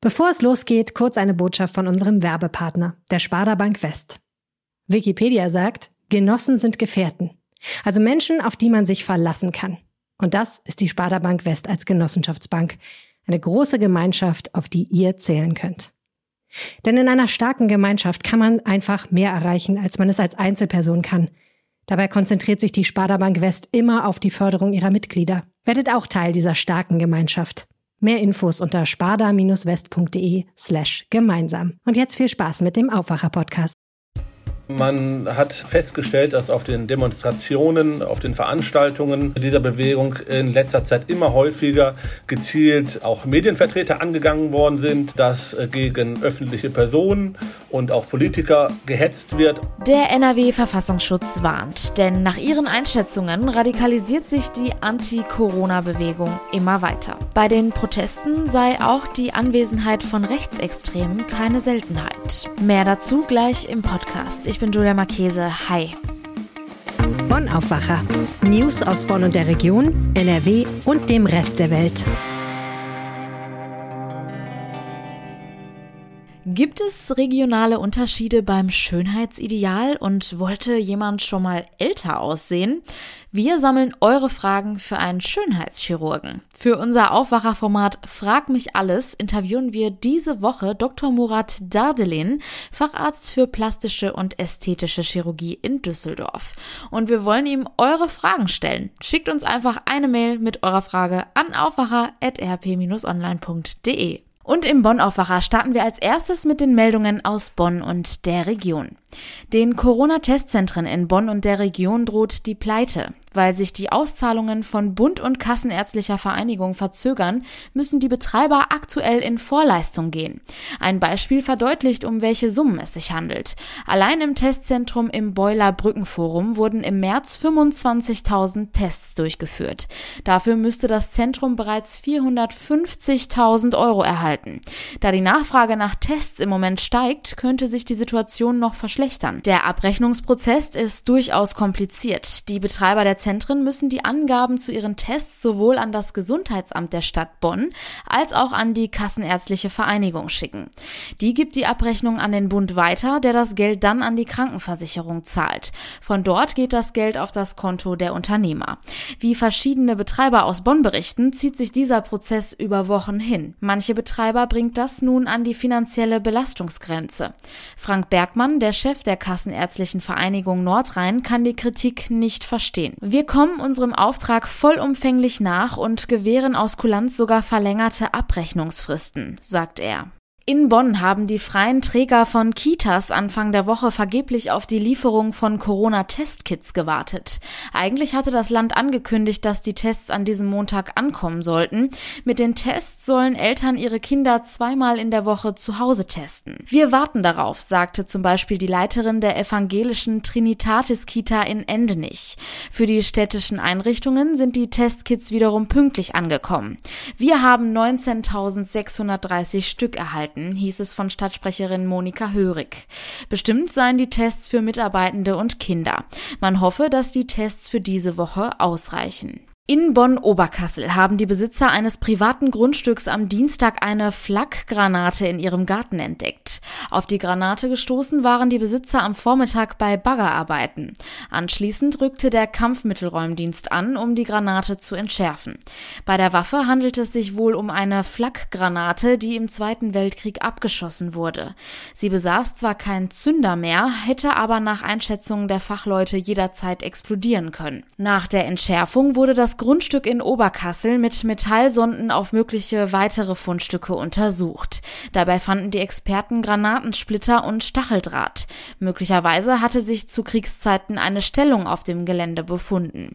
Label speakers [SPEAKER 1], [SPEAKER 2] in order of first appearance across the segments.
[SPEAKER 1] Bevor es losgeht, kurz eine Botschaft von unserem Werbepartner, der Sparda Bank West. Wikipedia sagt, Genossen sind Gefährten. Also Menschen, auf die man sich verlassen kann. Und das ist die Sparda Bank West als Genossenschaftsbank. Eine große Gemeinschaft, auf die ihr zählen könnt. Denn in einer starken Gemeinschaft kann man einfach mehr erreichen, als man es als Einzelperson kann. Dabei konzentriert sich die Sparda Bank West immer auf die Förderung ihrer Mitglieder. Werdet auch Teil dieser starken Gemeinschaft. Mehr Infos unter sparda-west.de slash gemeinsam. Und jetzt viel Spaß mit dem Aufwacher-Podcast.
[SPEAKER 2] Man hat festgestellt, dass auf den Demonstrationen, auf den Veranstaltungen dieser Bewegung in letzter Zeit immer häufiger gezielt auch Medienvertreter angegangen worden sind, dass gegen öffentliche Personen und auch Politiker gehetzt wird.
[SPEAKER 3] Der NRW-Verfassungsschutz warnt, denn nach ihren Einschätzungen radikalisiert sich die Anti-Corona-Bewegung immer weiter. Bei den Protesten sei auch die Anwesenheit von Rechtsextremen keine Seltenheit. Mehr dazu gleich im Podcast. Ich bin Julia Marchese. Hi.
[SPEAKER 1] Bonn Aufwacher. News aus Bonn und der Region, NRW und dem Rest der Welt.
[SPEAKER 3] Gibt es regionale Unterschiede beim Schönheitsideal und wollte jemand schon mal älter aussehen? Wir sammeln eure Fragen für einen Schönheitschirurgen. Für unser Aufwacherformat Frag mich alles interviewen wir diese Woche Dr. Murat Dardelin, Facharzt für plastische und ästhetische Chirurgie in Düsseldorf. Und wir wollen ihm eure Fragen stellen. Schickt uns einfach eine Mail mit eurer Frage an aufwacher.rp-online.de. Und im Bonn-Aufwacher starten wir als erstes mit den Meldungen aus Bonn und der Region. Den Corona-Testzentren in Bonn und der Region droht die Pleite. Weil sich die Auszahlungen von Bund und Kassenärztlicher Vereinigung verzögern, müssen die Betreiber aktuell in Vorleistung gehen. Ein Beispiel verdeutlicht, um welche Summen es sich handelt. Allein im Testzentrum im Beuler Brückenforum wurden im März 25.000 Tests durchgeführt. Dafür müsste das Zentrum bereits 450.000 Euro erhalten. Da die Nachfrage nach Tests im Moment steigt, könnte sich die Situation noch verschlechtern. Der Abrechnungsprozess ist durchaus kompliziert. Die Betreiber der Zentren müssen die Angaben zu ihren Tests sowohl an das Gesundheitsamt der Stadt Bonn als auch an die Kassenärztliche Vereinigung schicken. Die gibt die Abrechnung an den Bund weiter, der das Geld dann an die Krankenversicherung zahlt. Von dort geht das Geld auf das Konto der Unternehmer. Wie verschiedene Betreiber aus Bonn berichten, zieht sich dieser Prozess über Wochen hin. Manche Betreiber bringt das nun an die finanzielle Belastungsgrenze. Frank Bergmann, der Chef der Kassenärztlichen Vereinigung Nordrhein kann die Kritik nicht verstehen. Wir kommen unserem Auftrag vollumfänglich nach und gewähren aus Kulanz sogar verlängerte Abrechnungsfristen, sagt er. In Bonn haben die freien Träger von Kitas Anfang der Woche vergeblich auf die Lieferung von Corona-Testkits gewartet. Eigentlich hatte das Land angekündigt, dass die Tests an diesem Montag ankommen sollten. Mit den Tests sollen Eltern ihre Kinder zweimal in der Woche zu Hause testen. Wir warten darauf, sagte zum Beispiel die Leiterin der evangelischen Trinitatis Kita in Endenich. Für die städtischen Einrichtungen sind die Testkits wiederum pünktlich angekommen. Wir haben 19.630 Stück erhalten erhalten, hieß es von Stadtsprecherin Monika Hörig. Bestimmt seien die Tests für Mitarbeitende und Kinder. Man hoffe, dass die Tests für diese Woche ausreichen. In Bonn-Oberkassel haben die Besitzer eines privaten Grundstücks am Dienstag eine Flakgranate in ihrem Garten entdeckt. Auf die Granate gestoßen waren die Besitzer am Vormittag bei Baggerarbeiten. Anschließend rückte der Kampfmittelräumdienst an, um die Granate zu entschärfen. Bei der Waffe handelt es sich wohl um eine Flakgranate, die im Zweiten Weltkrieg abgeschossen wurde. Sie besaß zwar keinen Zünder mehr, hätte aber nach Einschätzung der Fachleute jederzeit explodieren können. Nach der Entschärfung wurde das Grundstück in Oberkassel mit Metallsonden auf mögliche weitere Fundstücke untersucht. Dabei fanden die Experten Granatensplitter und Stacheldraht. Möglicherweise hatte sich zu Kriegszeiten eine Stellung auf dem Gelände befunden.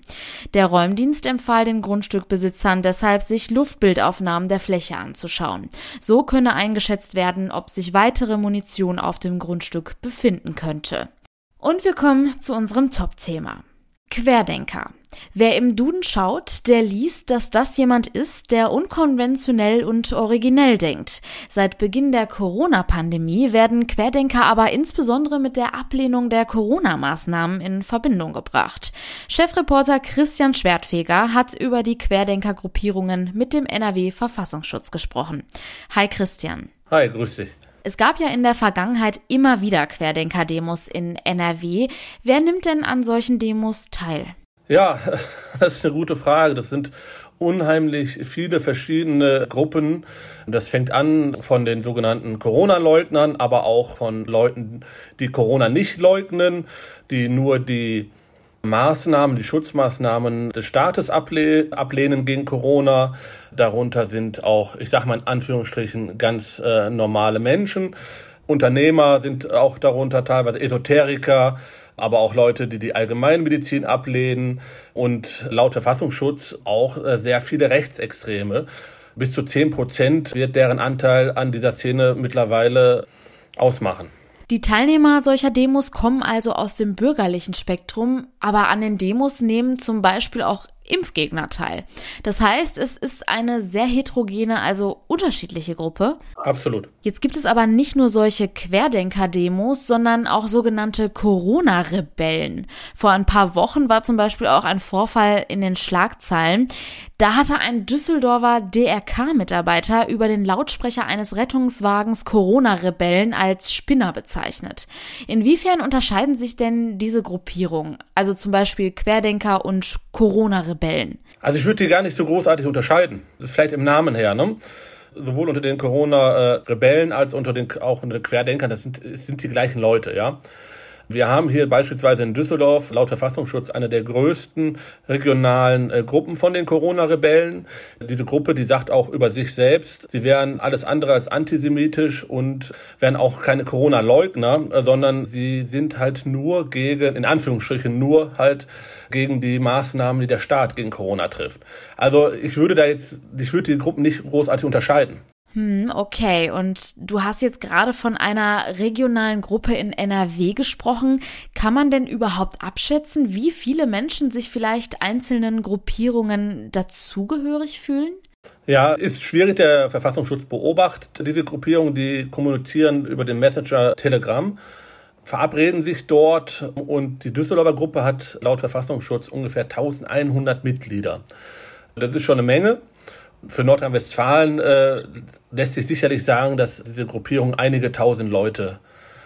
[SPEAKER 3] Der Räumdienst empfahl den Grundstückbesitzern deshalb, sich Luftbildaufnahmen der Fläche anzuschauen. So könne eingeschätzt werden, ob sich weitere Munition auf dem Grundstück befinden könnte. Und wir kommen zu unserem Top-Thema. Querdenker. Wer im Duden schaut, der liest, dass das jemand ist, der unkonventionell und originell denkt. Seit Beginn der Corona-Pandemie werden Querdenker aber insbesondere mit der Ablehnung der Corona-Maßnahmen in Verbindung gebracht. Chefreporter Christian Schwertfeger hat über die Querdenker-Gruppierungen mit dem NRW-Verfassungsschutz gesprochen. Hi Christian.
[SPEAKER 2] Hi, grüß dich.
[SPEAKER 3] Es gab ja in der Vergangenheit immer wieder Querdenker-Demos in NRW. Wer nimmt denn an solchen Demos teil?
[SPEAKER 2] Ja, das ist eine gute Frage. Das sind unheimlich viele verschiedene Gruppen. Das fängt an von den sogenannten Corona-Leugnern, aber auch von Leuten, die Corona nicht leugnen, die nur die Maßnahmen, die Schutzmaßnahmen des Staates ableh ablehnen gegen Corona. Darunter sind auch, ich sage mal in Anführungsstrichen, ganz äh, normale Menschen. Unternehmer sind auch darunter teilweise Esoteriker, aber auch Leute, die die Allgemeinmedizin ablehnen und laut Verfassungsschutz auch äh, sehr viele Rechtsextreme. Bis zu zehn Prozent wird deren Anteil an dieser Szene mittlerweile ausmachen.
[SPEAKER 3] Die Teilnehmer solcher Demos kommen also aus dem bürgerlichen Spektrum, aber an den Demos nehmen zum Beispiel auch Impfgegner teil. Das heißt, es ist eine sehr heterogene, also unterschiedliche Gruppe.
[SPEAKER 2] Absolut.
[SPEAKER 3] Jetzt gibt es aber nicht nur solche Querdenker-Demos, sondern auch sogenannte Corona-Rebellen. Vor ein paar Wochen war zum Beispiel auch ein Vorfall in den Schlagzeilen. Da hatte ein Düsseldorfer DRK-Mitarbeiter über den Lautsprecher eines Rettungswagens Corona-Rebellen als Spinner bezeichnet. Inwiefern unterscheiden sich denn diese Gruppierungen? Also zum Beispiel Querdenker und Corona-Rebellen?
[SPEAKER 2] Also ich würde die gar nicht so großartig unterscheiden. Das ist vielleicht im Namen her, ne? Sowohl unter den Corona-Rebellen als unter den, auch unter den Querdenkern, das sind, das sind die gleichen Leute, ja. Wir haben hier beispielsweise in Düsseldorf laut Verfassungsschutz eine der größten regionalen äh, Gruppen von den Corona-Rebellen. Diese Gruppe, die sagt auch über sich selbst, sie wären alles andere als antisemitisch und wären auch keine Corona-Leugner, äh, sondern sie sind halt nur gegen, in Anführungsstrichen nur halt gegen die Maßnahmen, die der Staat gegen Corona trifft. Also ich würde da jetzt, ich würde die Gruppen nicht großartig unterscheiden.
[SPEAKER 3] Hm, okay. Und du hast jetzt gerade von einer regionalen Gruppe in NRW gesprochen. Kann man denn überhaupt abschätzen, wie viele Menschen sich vielleicht einzelnen Gruppierungen dazugehörig fühlen?
[SPEAKER 2] Ja, ist schwierig. Der Verfassungsschutz beobachtet diese Gruppierungen, die kommunizieren über den Messenger Telegram, verabreden sich dort und die Düsseldorfer Gruppe hat laut Verfassungsschutz ungefähr 1100 Mitglieder. Das ist schon eine Menge. Für Nordrhein-Westfalen äh, lässt sich sicherlich sagen, dass diese Gruppierung einige tausend Leute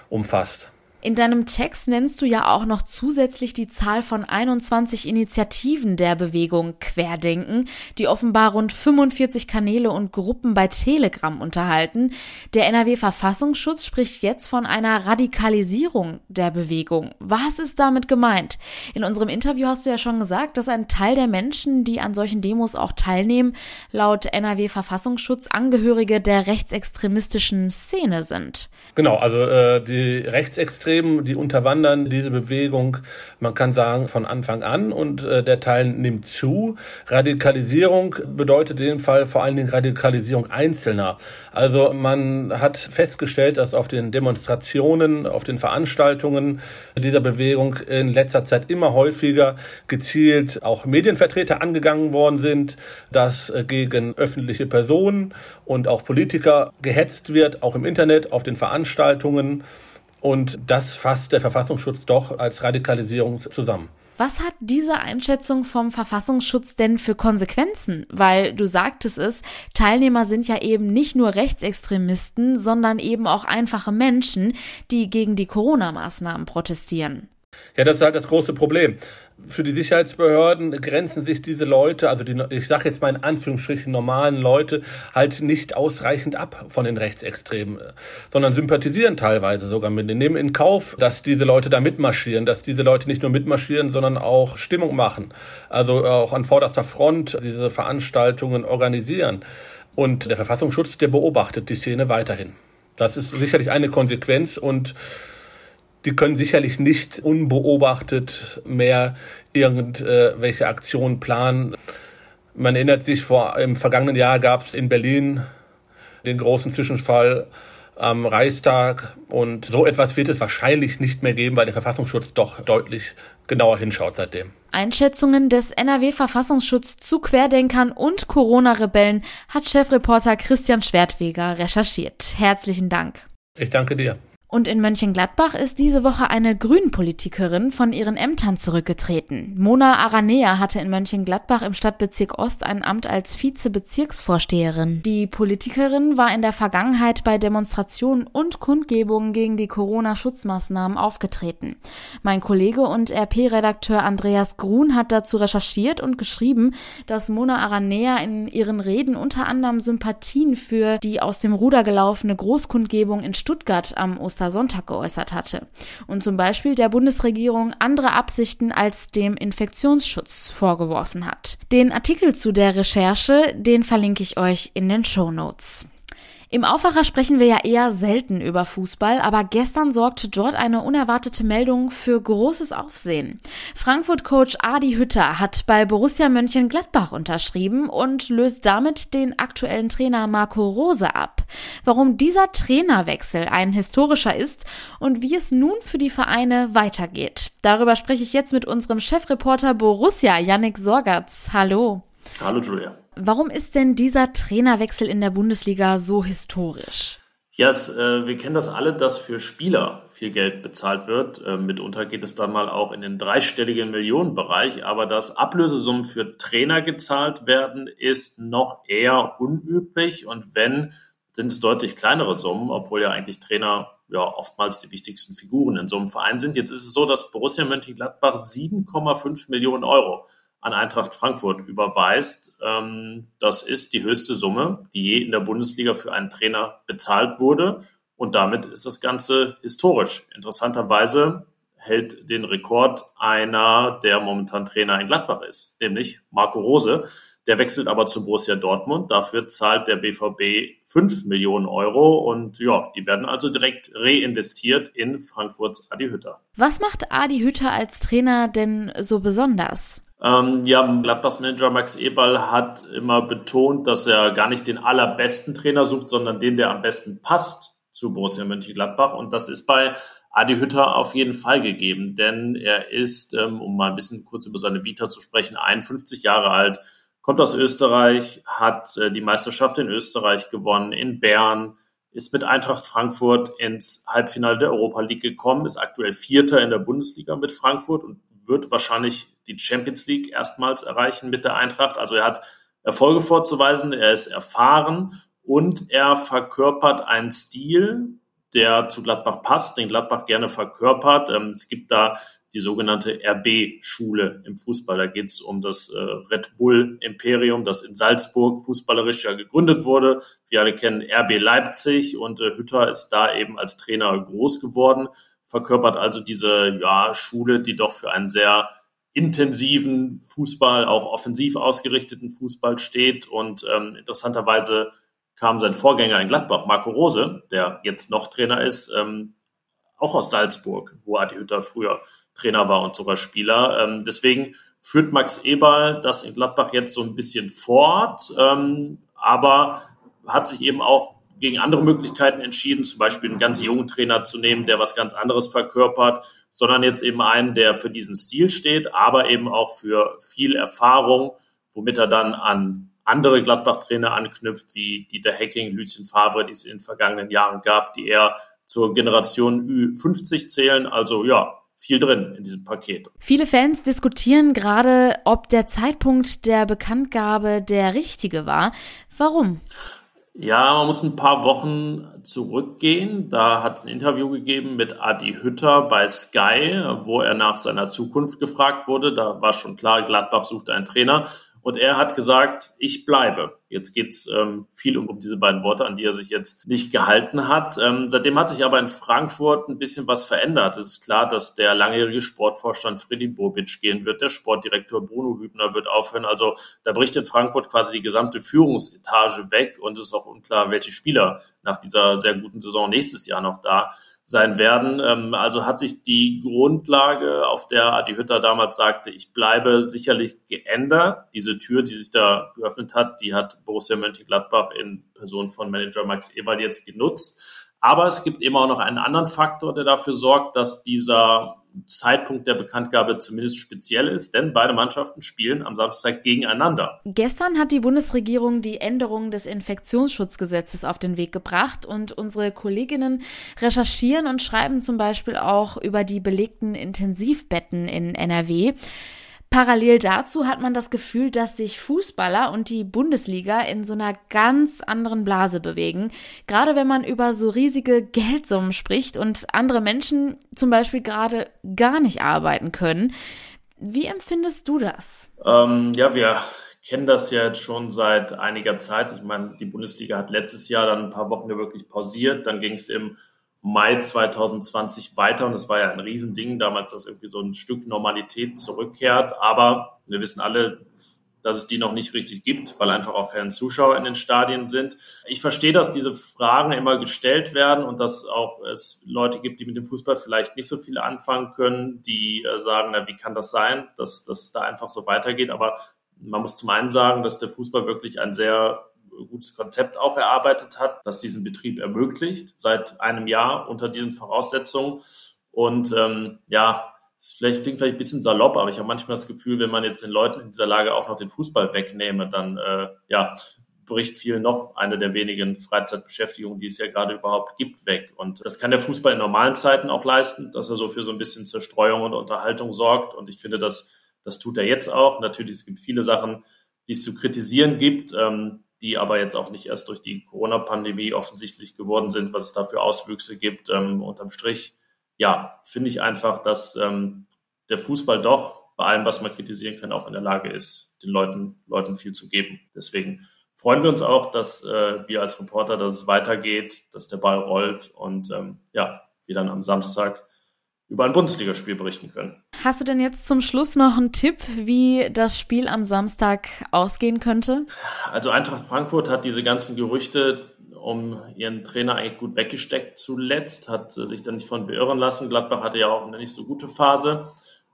[SPEAKER 2] umfasst.
[SPEAKER 3] In deinem Text nennst du ja auch noch zusätzlich die Zahl von 21 Initiativen der Bewegung Querdenken, die offenbar rund 45 Kanäle und Gruppen bei Telegram unterhalten. Der NRW-Verfassungsschutz spricht jetzt von einer Radikalisierung der Bewegung. Was ist damit gemeint? In unserem Interview hast du ja schon gesagt, dass ein Teil der Menschen, die an solchen Demos auch teilnehmen, laut NRW-Verfassungsschutz Angehörige der rechtsextremistischen Szene sind.
[SPEAKER 2] Genau, also äh, die Rechtsextremen Extremen, die unterwandern diese Bewegung, man kann sagen, von Anfang an und äh, der Teil nimmt zu. Radikalisierung bedeutet in dem Fall vor allen Dingen Radikalisierung Einzelner. Also man hat festgestellt, dass auf den Demonstrationen, auf den Veranstaltungen dieser Bewegung in letzter Zeit immer häufiger gezielt auch Medienvertreter angegangen worden sind, dass äh, gegen öffentliche Personen und auch Politiker gehetzt wird, auch im Internet, auf den Veranstaltungen. Und das fasst der Verfassungsschutz doch als Radikalisierung zusammen.
[SPEAKER 3] Was hat diese Einschätzung vom Verfassungsschutz denn für Konsequenzen? Weil du sagtest es, Teilnehmer sind ja eben nicht nur Rechtsextremisten, sondern eben auch einfache Menschen, die gegen die Corona-Maßnahmen protestieren.
[SPEAKER 2] Ja, das ist halt das große Problem. Für die Sicherheitsbehörden grenzen sich diese Leute, also die, ich sage jetzt mal in Anführungsstrichen normalen Leute, halt nicht ausreichend ab von den Rechtsextremen, sondern sympathisieren teilweise sogar mit denen, nehmen in Kauf, dass diese Leute da mitmarschieren, dass diese Leute nicht nur mitmarschieren, sondern auch Stimmung machen, also auch an vorderster Front diese Veranstaltungen organisieren. Und der Verfassungsschutz, der beobachtet die Szene weiterhin. Das ist sicherlich eine Konsequenz und die können sicherlich nicht unbeobachtet mehr irgendwelche Aktionen planen. Man erinnert sich, vor, im vergangenen Jahr gab es in Berlin den großen Zwischenfall am Reichstag und so etwas wird es wahrscheinlich nicht mehr geben, weil der Verfassungsschutz doch deutlich genauer hinschaut seitdem.
[SPEAKER 3] Einschätzungen des NRW-Verfassungsschutz zu Querdenkern und Corona-Rebellen hat Chefreporter Christian Schwertweger recherchiert. Herzlichen Dank.
[SPEAKER 2] Ich danke dir.
[SPEAKER 3] Und in Mönchengladbach ist diese Woche eine Grünpolitikerin von ihren Ämtern zurückgetreten. Mona Aranea hatte in Mönchengladbach im Stadtbezirk Ost ein Amt als Vizebezirksvorsteherin. Die Politikerin war in der Vergangenheit bei Demonstrationen und Kundgebungen gegen die Corona-Schutzmaßnahmen aufgetreten. Mein Kollege und RP-Redakteur Andreas Grun hat dazu recherchiert und geschrieben, dass Mona Aranea in ihren Reden unter anderem Sympathien für die aus dem Ruder gelaufene Großkundgebung in Stuttgart am Oster Ostersonntag geäußert hatte und zum Beispiel der Bundesregierung andere Absichten als dem Infektionsschutz vorgeworfen hat. Den Artikel zu der Recherche, den verlinke ich euch in den Show Notes. Im Aufwacher sprechen wir ja eher selten über Fußball, aber gestern sorgte dort eine unerwartete Meldung für großes Aufsehen. Frankfurt-Coach Adi Hütter hat bei Borussia Mönchengladbach unterschrieben und löst damit den aktuellen Trainer Marco Rose ab. Warum dieser Trainerwechsel ein historischer ist und wie es nun für die Vereine weitergeht. Darüber spreche ich jetzt mit unserem Chefreporter Borussia, Yannick Sorgatz. Hallo.
[SPEAKER 4] Hallo Julia.
[SPEAKER 3] Warum ist denn dieser Trainerwechsel in der Bundesliga so historisch?
[SPEAKER 4] Ja, yes, äh, wir kennen das alle, dass für Spieler viel Geld bezahlt wird. Äh, mitunter geht es dann mal auch in den dreistelligen Millionenbereich. Aber dass Ablösesummen für Trainer gezahlt werden, ist noch eher unüblich. Und wenn, sind es deutlich kleinere Summen, obwohl ja eigentlich Trainer ja oftmals die wichtigsten Figuren in so einem Verein sind. Jetzt ist es so, dass Borussia Mönchengladbach 7,5 Millionen Euro an Eintracht Frankfurt überweist. Ähm, das ist die höchste Summe, die je in der Bundesliga für einen Trainer bezahlt wurde. Und damit ist das Ganze historisch. Interessanterweise hält den Rekord einer, der momentan Trainer in Gladbach ist, nämlich Marco Rose. Der wechselt aber zu Borussia Dortmund. Dafür zahlt der BVB 5 Millionen Euro und ja, die werden also direkt reinvestiert in Frankfurts Adi Hütter.
[SPEAKER 3] Was macht Adi Hütter als Trainer denn so besonders?
[SPEAKER 4] Ähm, ja, Gladbachs Manager Max Eberl hat immer betont, dass er gar nicht den allerbesten Trainer sucht, sondern den, der am besten passt zu Borussia Mönchengladbach. Und das ist bei Adi Hütter auf jeden Fall gegeben, denn er ist, ähm, um mal ein bisschen kurz über seine Vita zu sprechen, 51 Jahre alt, kommt aus Österreich, hat äh, die Meisterschaft in Österreich gewonnen, in Bern, ist mit Eintracht Frankfurt ins Halbfinale der Europa League gekommen, ist aktuell Vierter in der Bundesliga mit Frankfurt und wird wahrscheinlich die Champions League erstmals erreichen mit der Eintracht. Also er hat Erfolge vorzuweisen, er ist erfahren und er verkörpert einen Stil, der zu Gladbach passt, den Gladbach gerne verkörpert. Ähm, es gibt da die sogenannte RB-Schule im Fußball. Da geht es um das äh, Red Bull-Imperium, das in Salzburg fußballerisch ja gegründet wurde. Wir alle kennen RB Leipzig und äh, Hütter ist da eben als Trainer groß geworden verkörpert also diese ja, Schule, die doch für einen sehr intensiven Fußball, auch offensiv ausgerichteten Fußball steht. Und ähm, interessanterweise kam sein Vorgänger in Gladbach, Marco Rose, der jetzt noch Trainer ist, ähm, auch aus Salzburg, wo Adi Hütter früher Trainer war und sogar Spieler. Ähm, deswegen führt Max Eberl das in Gladbach jetzt so ein bisschen fort, ähm, aber hat sich eben auch gegen andere Möglichkeiten entschieden, zum Beispiel einen ganz jungen Trainer zu nehmen, der was ganz anderes verkörpert, sondern jetzt eben einen, der für diesen Stil steht, aber eben auch für viel Erfahrung, womit er dann an andere Gladbach-Trainer anknüpft, wie Dieter Hecking, Lucien Favre, die es in den vergangenen Jahren gab, die eher zur Generation Ü50 zählen. Also ja, viel drin in diesem Paket.
[SPEAKER 3] Viele Fans diskutieren gerade, ob der Zeitpunkt der Bekanntgabe der richtige war. Warum?
[SPEAKER 4] Ja, man muss ein paar Wochen zurückgehen. Da hat es ein Interview gegeben mit Adi Hütter bei Sky, wo er nach seiner Zukunft gefragt wurde. Da war schon klar, Gladbach sucht einen Trainer. Und er hat gesagt, ich bleibe. Jetzt geht's ähm, viel um, um diese beiden Worte, an die er sich jetzt nicht gehalten hat. Ähm, seitdem hat sich aber in Frankfurt ein bisschen was verändert. Es ist klar, dass der langjährige Sportvorstand Freddy Bobic gehen wird. Der Sportdirektor Bruno Hübner wird aufhören. Also da bricht in Frankfurt quasi die gesamte Führungsetage weg und es ist auch unklar, welche Spieler nach dieser sehr guten Saison nächstes Jahr noch da sein werden. Ähm, also hat sich die Grundlage, auf der Adi Hütter damals sagte, ich bleibe, sicherlich geändert. Diese Tür, die sich da geöffnet hat, die hat Borussia Mönchengladbach in Person von Manager Max Eberl jetzt genutzt. Aber es gibt eben auch noch einen anderen Faktor, der dafür sorgt, dass dieser Zeitpunkt der Bekanntgabe zumindest speziell ist, denn beide Mannschaften spielen am Samstag gegeneinander.
[SPEAKER 3] Gestern hat die Bundesregierung die Änderung des Infektionsschutzgesetzes auf den Weg gebracht und unsere Kolleginnen recherchieren und schreiben zum Beispiel auch über die belegten Intensivbetten in NRW. Parallel dazu hat man das Gefühl, dass sich Fußballer und die Bundesliga in so einer ganz anderen Blase bewegen. Gerade wenn man über so riesige Geldsummen spricht und andere Menschen zum Beispiel gerade gar nicht arbeiten können. Wie empfindest du das?
[SPEAKER 4] Ähm, ja, wir kennen das ja jetzt schon seit einiger Zeit. Ich meine, die Bundesliga hat letztes Jahr dann ein paar Wochen wirklich pausiert. Dann ging es im Mai 2020 weiter und es war ja ein Riesending damals, dass irgendwie so ein Stück Normalität zurückkehrt. Aber wir wissen alle, dass es die noch nicht richtig gibt, weil einfach auch keine Zuschauer in den Stadien sind. Ich verstehe, dass diese Fragen immer gestellt werden und dass auch es Leute gibt, die mit dem Fußball vielleicht nicht so viel anfangen können, die äh, sagen, na, wie kann das sein, dass, dass es da einfach so weitergeht. Aber man muss zum einen sagen, dass der Fußball wirklich ein sehr gutes Konzept auch erarbeitet hat, das diesen Betrieb ermöglicht, seit einem Jahr unter diesen Voraussetzungen. Und ähm, ja, es vielleicht, klingt vielleicht ein bisschen salopp, aber ich habe manchmal das Gefühl, wenn man jetzt den Leuten in dieser Lage auch noch den Fußball wegnehme, dann äh, ja, bricht viel noch eine der wenigen Freizeitbeschäftigungen, die es ja gerade überhaupt gibt, weg. Und das kann der Fußball in normalen Zeiten auch leisten, dass er so für so ein bisschen Zerstreuung und Unterhaltung sorgt. Und ich finde, das, das tut er jetzt auch. Natürlich, es gibt viele Sachen, die es zu kritisieren gibt. Ähm, die aber jetzt auch nicht erst durch die Corona-Pandemie offensichtlich geworden sind, was es da für Auswüchse gibt. Ähm, unterm Strich, ja, finde ich einfach, dass ähm, der Fußball doch bei allem, was man kritisieren kann, auch in der Lage ist, den Leuten, Leuten viel zu geben. Deswegen freuen wir uns auch, dass äh, wir als Reporter, dass es weitergeht, dass der Ball rollt und ähm, ja, wir dann am Samstag über ein Bundesligaspiel berichten können.
[SPEAKER 3] Hast du denn jetzt zum Schluss noch einen Tipp, wie das Spiel am Samstag ausgehen könnte?
[SPEAKER 4] Also Eintracht Frankfurt hat diese ganzen Gerüchte um ihren Trainer eigentlich gut weggesteckt zuletzt, hat sich dann nicht von beirren lassen. Gladbach hatte ja auch eine nicht so gute Phase.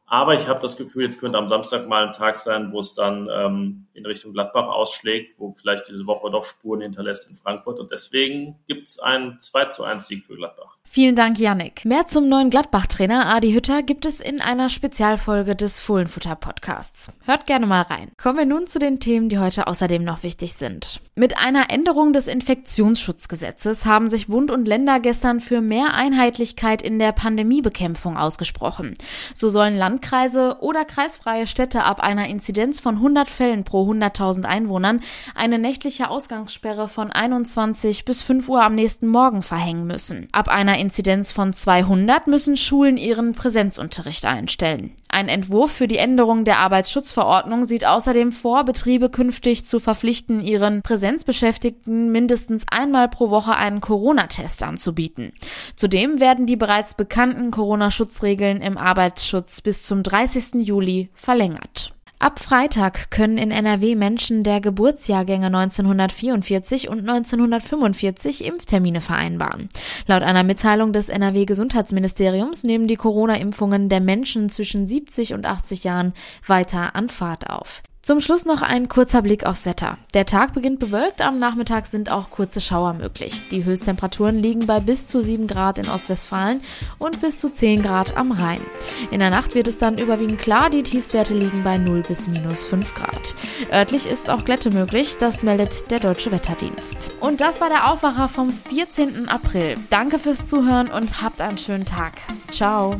[SPEAKER 4] Aber ich habe das Gefühl, jetzt könnte am Samstag mal ein Tag sein, wo es dann ähm, in Richtung Gladbach ausschlägt, wo vielleicht diese Woche doch Spuren hinterlässt in Frankfurt. Und deswegen gibt es einen 2 zu 1 Sieg für Gladbach.
[SPEAKER 3] Vielen Dank, Yannick. Mehr zum neuen Gladbach-Trainer Adi Hütter gibt es in einer Spezialfolge des Fohlenfutter-Podcasts. Hört gerne mal rein. Kommen wir nun zu den Themen, die heute außerdem noch wichtig sind. Mit einer Änderung des Infektionsschutzgesetzes haben sich Bund und Länder gestern für mehr Einheitlichkeit in der Pandemiebekämpfung ausgesprochen. So sollen Landkreise oder kreisfreie Städte ab einer Inzidenz von 100 Fällen pro 100.000 Einwohnern eine nächtliche Ausgangssperre von 21 bis 5 Uhr am nächsten Morgen verhängen müssen. Ab einer Inzidenz von 200 müssen Schulen ihren Präsenzunterricht einstellen. Ein Entwurf für die Änderung der Arbeitsschutzverordnung sieht außerdem vor, Betriebe künftig zu verpflichten, ihren Präsenzbeschäftigten mindestens einmal pro Woche einen Corona-Test anzubieten. Zudem werden die bereits bekannten Corona-Schutzregeln im Arbeitsschutz bis zum 30. Juli verlängert. Ab Freitag können in NRW Menschen der Geburtsjahrgänge 1944 und 1945 Impftermine vereinbaren. Laut einer Mitteilung des NRW Gesundheitsministeriums nehmen die Corona-Impfungen der Menschen zwischen 70 und 80 Jahren weiter an Fahrt auf. Zum Schluss noch ein kurzer Blick aufs Wetter. Der Tag beginnt bewölkt, am Nachmittag sind auch kurze Schauer möglich. Die Höchsttemperaturen liegen bei bis zu 7 Grad in Ostwestfalen und bis zu 10 Grad am Rhein. In der Nacht wird es dann überwiegend klar, die Tiefstwerte liegen bei 0 bis minus 5 Grad. Örtlich ist auch Glätte möglich, das meldet der Deutsche Wetterdienst. Und das war der Aufwacher vom 14. April. Danke fürs Zuhören und habt einen schönen Tag. Ciao.